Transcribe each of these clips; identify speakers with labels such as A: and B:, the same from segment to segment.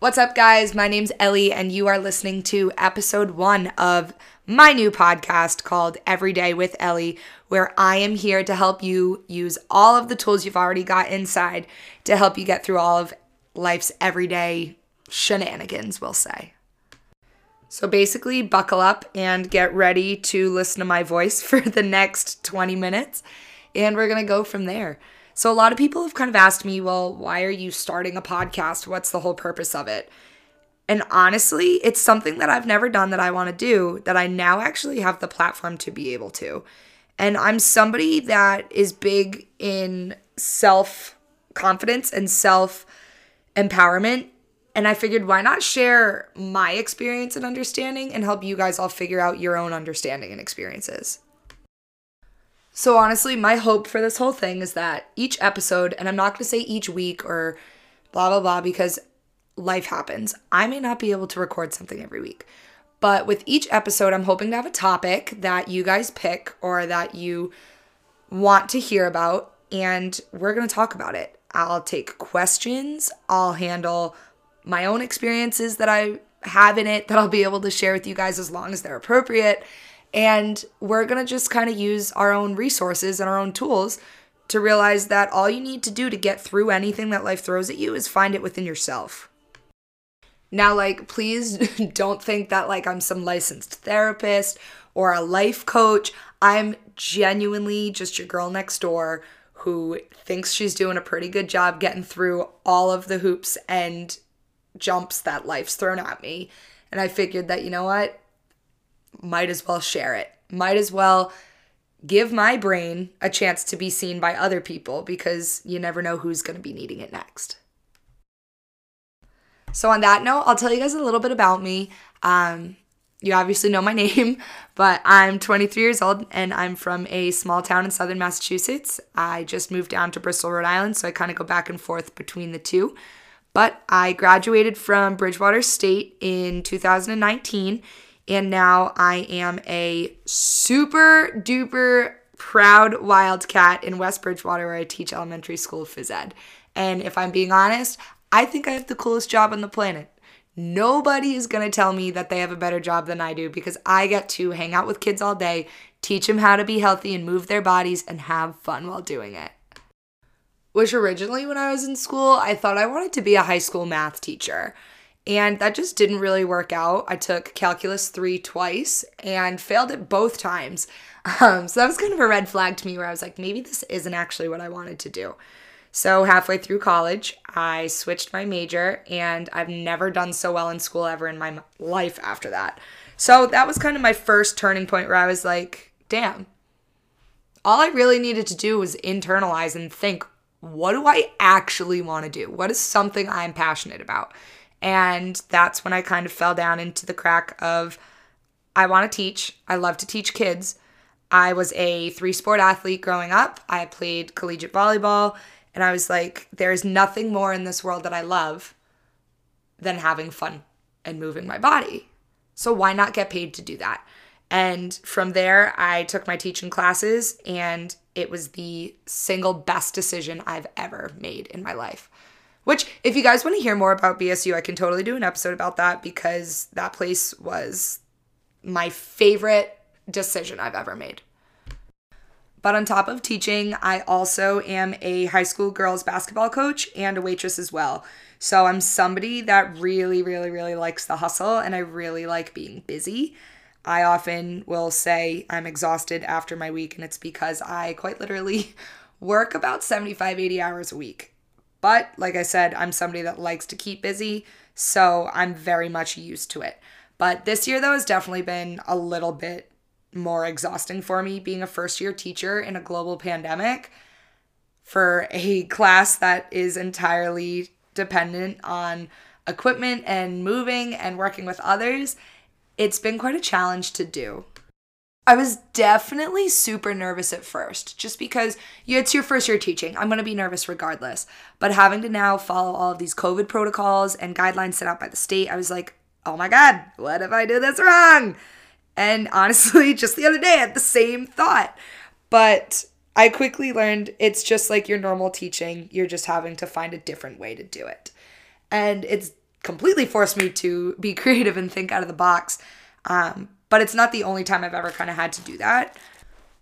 A: What's up, guys? My name's Ellie, and you are listening to episode one of my new podcast called Everyday with Ellie, where I am here to help you use all of the tools you've already got inside to help you get through all of life's everyday shenanigans, we'll say. So basically, buckle up and get ready to listen to my voice for the next 20 minutes, and we're gonna go from there. So, a lot of people have kind of asked me, well, why are you starting a podcast? What's the whole purpose of it? And honestly, it's something that I've never done that I want to do that I now actually have the platform to be able to. And I'm somebody that is big in self confidence and self empowerment. And I figured, why not share my experience and understanding and help you guys all figure out your own understanding and experiences? So, honestly, my hope for this whole thing is that each episode, and I'm not going to say each week or blah, blah, blah, because life happens. I may not be able to record something every week. But with each episode, I'm hoping to have a topic that you guys pick or that you want to hear about, and we're going to talk about it. I'll take questions, I'll handle my own experiences that I have in it that I'll be able to share with you guys as long as they're appropriate. And we're going to just kind of use our own resources and our own tools to realize that all you need to do to get through anything that life throws at you is find it within yourself. Now, like, please don't think that like I'm some licensed therapist or a life coach. I'm genuinely just your girl next door who thinks she's doing a pretty good job getting through all of the hoops and jumps that life's thrown at me. And I figured that, you know what? Might as well share it. Might as well give my brain a chance to be seen by other people because you never know who's going to be needing it next. So, on that note, I'll tell you guys a little bit about me. Um, you obviously know my name, but I'm 23 years old and I'm from a small town in southern Massachusetts. I just moved down to Bristol, Rhode Island, so I kind of go back and forth between the two. But I graduated from Bridgewater State in 2019 and now I am a super duper proud wildcat in West Bridgewater where I teach elementary school phys ed. And if I'm being honest, I think I have the coolest job on the planet. Nobody is going to tell me that they have a better job than I do because I get to hang out with kids all day, teach them how to be healthy and move their bodies and have fun while doing it. Which originally, when I was in school, I thought I wanted to be a high school math teacher. And that just didn't really work out. I took Calculus 3 twice and failed it both times. Um, so that was kind of a red flag to me where I was like, maybe this isn't actually what I wanted to do. So, halfway through college, I switched my major, and I've never done so well in school ever in my life after that. So, that was kind of my first turning point where I was like, damn, all I really needed to do was internalize and think, what do I actually want to do? What is something I'm passionate about? And that's when I kind of fell down into the crack of I want to teach. I love to teach kids. I was a three sport athlete growing up. I played collegiate volleyball. And I was like, there's nothing more in this world that I love than having fun and moving my body. So why not get paid to do that? And from there, I took my teaching classes, and it was the single best decision I've ever made in my life. Which, if you guys want to hear more about BSU, I can totally do an episode about that because that place was my favorite decision I've ever made. But on top of teaching, I also am a high school girls basketball coach and a waitress as well. So I'm somebody that really, really, really likes the hustle and I really like being busy. I often will say I'm exhausted after my week, and it's because I quite literally work about 75, 80 hours a week. But like I said, I'm somebody that likes to keep busy, so I'm very much used to it. But this year, though, has definitely been a little bit more exhausting for me being a first year teacher in a global pandemic for a class that is entirely dependent on equipment and moving and working with others. It's been quite a challenge to do. I was definitely super nervous at first, just because yeah, it's your first year teaching. I'm gonna be nervous regardless. But having to now follow all of these COVID protocols and guidelines set out by the state, I was like, oh my God, what if I do this wrong? And honestly, just the other day, I had the same thought. But I quickly learned it's just like your normal teaching, you're just having to find a different way to do it. And it's completely forced me to be creative and think out of the box. Um, but it's not the only time I've ever kind of had to do that.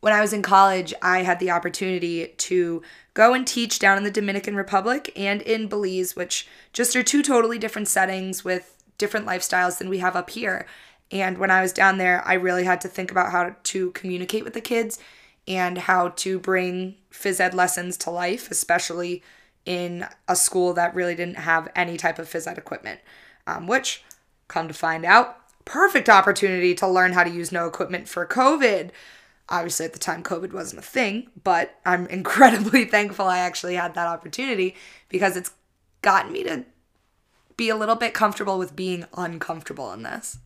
A: When I was in college, I had the opportunity to go and teach down in the Dominican Republic and in Belize, which just are two totally different settings with different lifestyles than we have up here. And when I was down there, I really had to think about how to communicate with the kids and how to bring phys ed lessons to life, especially in a school that really didn't have any type of phys ed equipment, um, which, come to find out, perfect opportunity to learn how to use no equipment for COVID. Obviously, at the time, COVID wasn't a thing, but I'm incredibly thankful I actually had that opportunity because it's gotten me to be a little bit comfortable with being uncomfortable in this.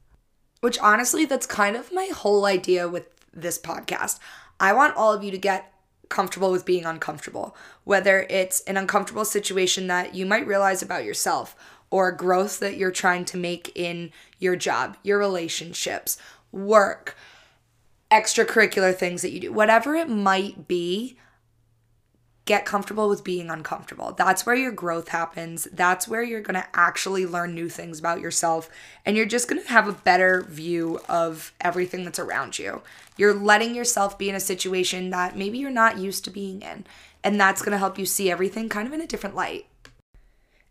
A: Which honestly, that's kind of my whole idea with this podcast. I want all of you to get comfortable with being uncomfortable, whether it's an uncomfortable situation that you might realize about yourself or growth that you're trying to make in your job, your relationships, work, extracurricular things that you do, whatever it might be get comfortable with being uncomfortable. That's where your growth happens. That's where you're going to actually learn new things about yourself and you're just going to have a better view of everything that's around you. You're letting yourself be in a situation that maybe you're not used to being in, and that's going to help you see everything kind of in a different light.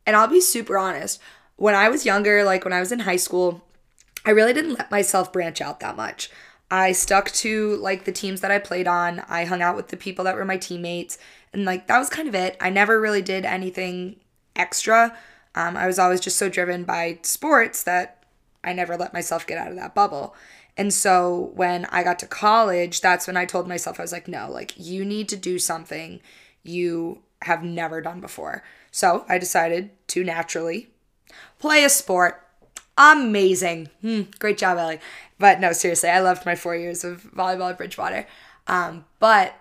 A: And I'll be super honest, when I was younger, like when I was in high school, I really didn't let myself branch out that much. I stuck to like the teams that I played on. I hung out with the people that were my teammates and like that was kind of it. I never really did anything extra. Um, I was always just so driven by sports that I never let myself get out of that bubble. And so when I got to college, that's when I told myself, I was like, no, like you need to do something you have never done before. So I decided to naturally play a sport. Amazing. Hmm, great job, Ellie. But no, seriously, I loved my four years of volleyball at Bridgewater. Um, but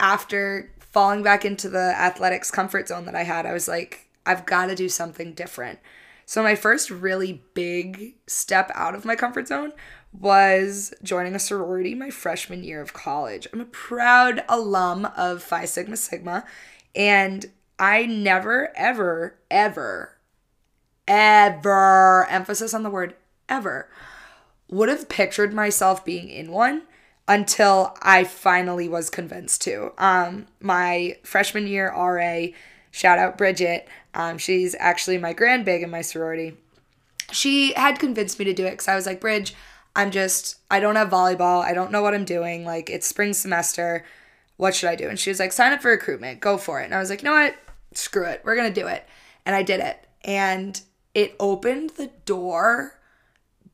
A: after falling back into the athletics comfort zone that I had, I was like, I've got to do something different. So, my first really big step out of my comfort zone was joining a sorority my freshman year of college. I'm a proud alum of Phi Sigma Sigma, and I never, ever, ever, ever, emphasis on the word ever, would have pictured myself being in one until I finally was convinced to. Um, my freshman year RA, shout out Bridget, um, she's actually my grand big in my sorority. She had convinced me to do it because I was like, Bridge, I'm just, I don't have volleyball. I don't know what I'm doing. Like, it's spring semester. What should I do? And she was like, sign up for recruitment. Go for it. And I was like, you know what? Screw it. We're going to do it. And I did it. And it opened the door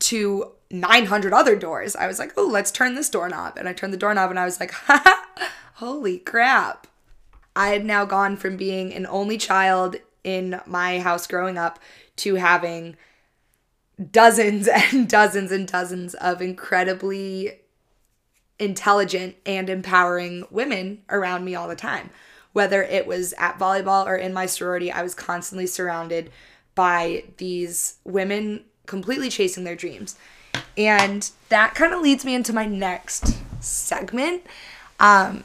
A: to 900 other doors. I was like, oh, let's turn this doorknob. And I turned the doorknob and I was like, holy crap. I had now gone from being an only child in my house growing up to having dozens and dozens and dozens of incredibly intelligent and empowering women around me all the time. Whether it was at volleyball or in my sorority, I was constantly surrounded by these women completely chasing their dreams. And that kind of leads me into my next segment. Um,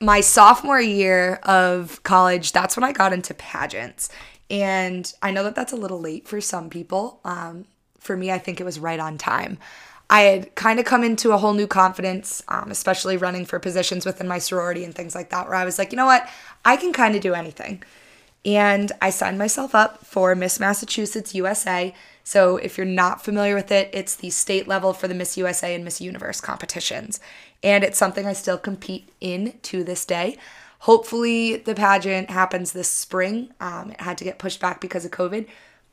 A: my sophomore year of college, that's when I got into pageants. And I know that that's a little late for some people. Um, for me, I think it was right on time. I had kind of come into a whole new confidence, um, especially running for positions within my sorority and things like that, where I was like, you know what? I can kind of do anything. And I signed myself up for Miss Massachusetts USA. So, if you're not familiar with it, it's the state level for the Miss USA and Miss Universe competitions. And it's something I still compete in to this day. Hopefully, the pageant happens this spring. Um, it had to get pushed back because of COVID,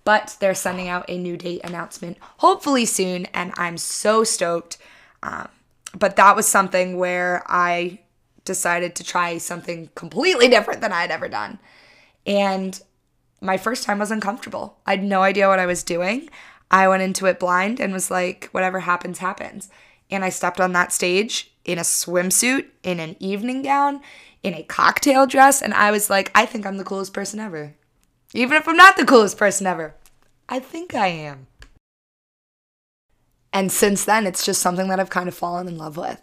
A: but they're sending out a new date announcement hopefully soon, and I'm so stoked. Um, but that was something where I decided to try something completely different than I had ever done. And my first time was uncomfortable. I had no idea what I was doing. I went into it blind and was like, whatever happens, happens. And I stepped on that stage in a swimsuit, in an evening gown, in a cocktail dress. And I was like, I think I'm the coolest person ever. Even if I'm not the coolest person ever, I think I am. And since then, it's just something that I've kind of fallen in love with.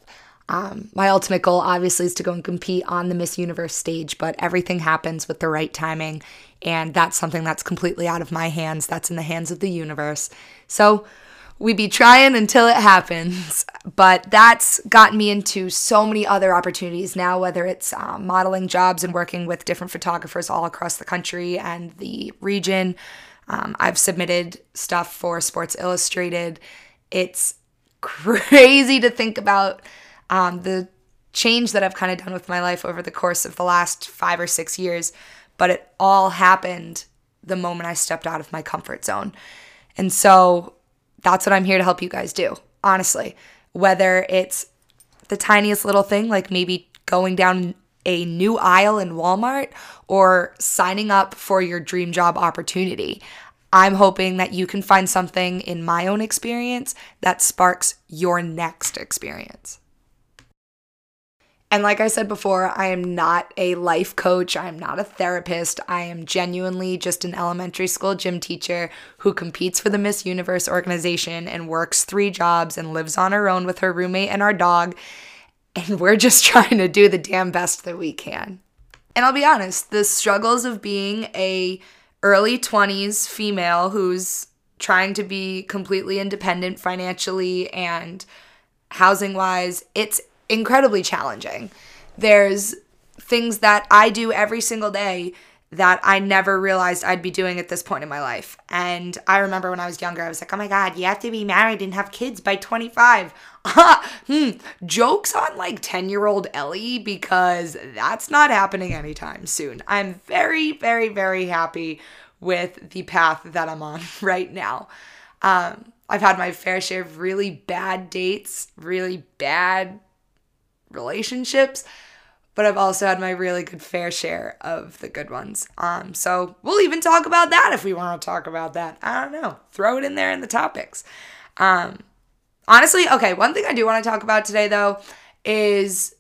A: Um, my ultimate goal, obviously, is to go and compete on the Miss Universe stage, but everything happens with the right timing. And that's something that's completely out of my hands. That's in the hands of the universe. So we be trying until it happens. But that's gotten me into so many other opportunities now, whether it's um, modeling jobs and working with different photographers all across the country and the region. Um, I've submitted stuff for Sports Illustrated. It's crazy to think about um, the change that I've kind of done with my life over the course of the last five or six years, but it all happened the moment I stepped out of my comfort zone. And so that's what I'm here to help you guys do, honestly. Whether it's the tiniest little thing, like maybe going down a new aisle in Walmart or signing up for your dream job opportunity. I'm hoping that you can find something in my own experience that sparks your next experience. And like I said before, I am not a life coach. I am not a therapist. I am genuinely just an elementary school gym teacher who competes for the Miss Universe organization and works three jobs and lives on her own with her roommate and our dog. And we're just trying to do the damn best that we can. And I'll be honest, the struggles of being a early 20s female who's trying to be completely independent financially and housing wise, it's incredibly challenging. There's things that I do every single day that I never realized I'd be doing at this point in my life. And I remember when I was younger, I was like, oh my God, you have to be married and have kids by 25. hmm, jokes on like 10 year old Ellie because that's not happening anytime soon. I'm very, very, very happy with the path that I'm on right now. Um, I've had my fair share of really bad dates, really bad relationships, but I've also had my really good fair share of the good ones. Um, so we'll even talk about that if we want to talk about that. I don't know. Throw it in there in the topics. Um, honestly, okay, one thing I do want to talk about today though is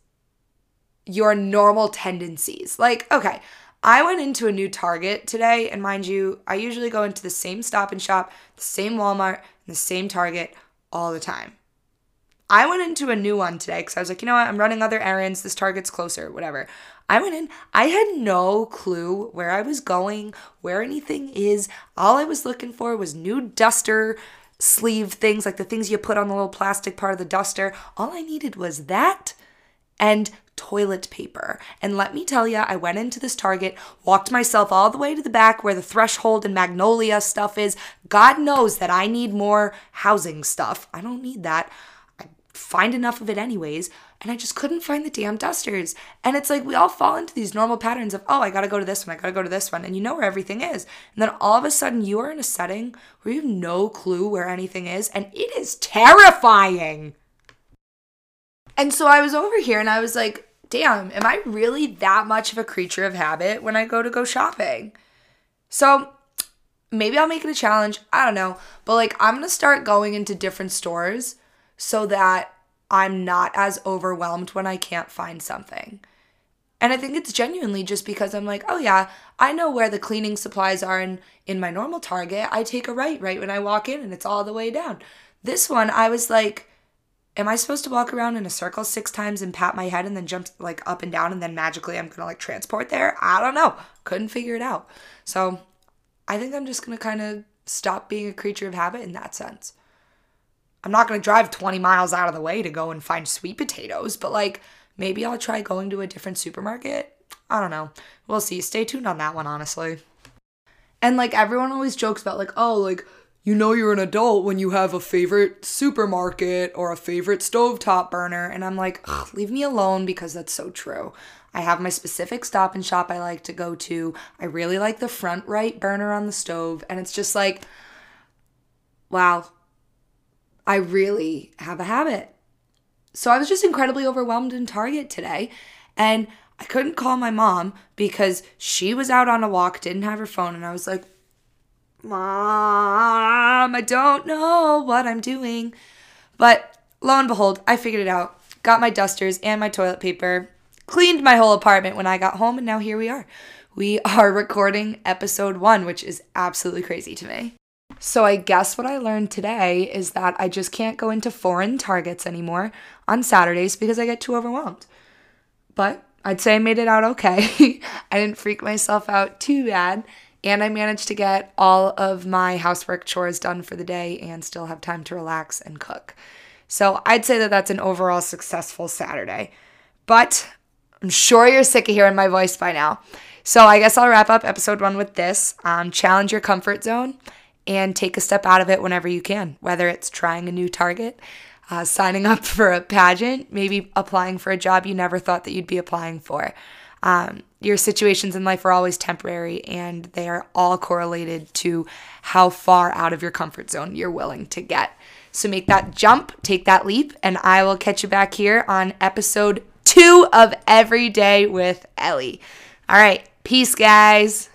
A: your normal tendencies. Like, okay, I went into a new Target today, and mind you, I usually go into the same stop and shop, the same Walmart, and the same Target all the time. I went into a new one today because I was like, you know what? I'm running other errands. This Target's closer, whatever. I went in. I had no clue where I was going, where anything is. All I was looking for was new duster sleeve things, like the things you put on the little plastic part of the duster. All I needed was that and toilet paper. And let me tell you, I went into this Target, walked myself all the way to the back where the threshold and magnolia stuff is. God knows that I need more housing stuff. I don't need that find enough of it anyways. And I just couldn't find the damn dusters. And it's like we all fall into these normal patterns of, oh, I gotta go to this one, I gotta go to this one. And you know where everything is. And then all of a sudden you are in a setting where you have no clue where anything is. And it is terrifying. And so I was over here and I was like, damn, am I really that much of a creature of habit when I go to go shopping? So maybe I'll make it a challenge. I don't know. But like, I'm gonna start going into different stores so that I'm not as overwhelmed when I can't find something. And I think it's genuinely just because I'm like, oh yeah, I know where the cleaning supplies are in, in my normal Target. I take a right right when I walk in and it's all the way down. This one, I was like, am I supposed to walk around in a circle six times and pat my head and then jump like up and down and then magically I'm gonna like transport there? I don't know. Couldn't figure it out. So I think I'm just gonna kind of stop being a creature of habit in that sense. I'm not going to drive 20 miles out of the way to go and find sweet potatoes, but like maybe I'll try going to a different supermarket. I don't know. We'll see. Stay tuned on that one, honestly. And like everyone always jokes about, like, oh, like, you know you're an adult when you have a favorite supermarket or a favorite stovetop burner. And I'm like, leave me alone because that's so true. I have my specific stop and shop I like to go to. I really like the front right burner on the stove. And it's just like, wow, I really have a habit. So I was just incredibly overwhelmed in Target today. And I couldn't call my mom because she was out on a walk, didn't have her phone. And I was like, Mom, I don't know what I'm doing. But lo and behold, I figured it out. Got my dusters and my toilet paper, cleaned my whole apartment when I got home, and now here we are. We are recording episode one, which is absolutely crazy to me. So I guess what I learned today is that I just can't go into foreign targets anymore. on Saturdays because I get too overwhelmed. But I'd say I made it out okay. I didn't freak myself out too bad. And I managed to get all of my housework chores done for the day and still have time to relax and cook. So I'd say that that's an overall successful Saturday. But I'm sure you're sick of hearing my voice by now. So I guess I'll wrap up episode one with this um, challenge your comfort zone and take a step out of it whenever you can, whether it's trying a new target, uh, signing up for a pageant, maybe applying for a job you never thought that you'd be applying for. Um, your situations in life are always temporary and they are all correlated to how far out of your comfort zone you're willing to get. So make that jump, take that leap, and I will catch you back here on episode two of Every Day with Ellie. All right, peace, guys.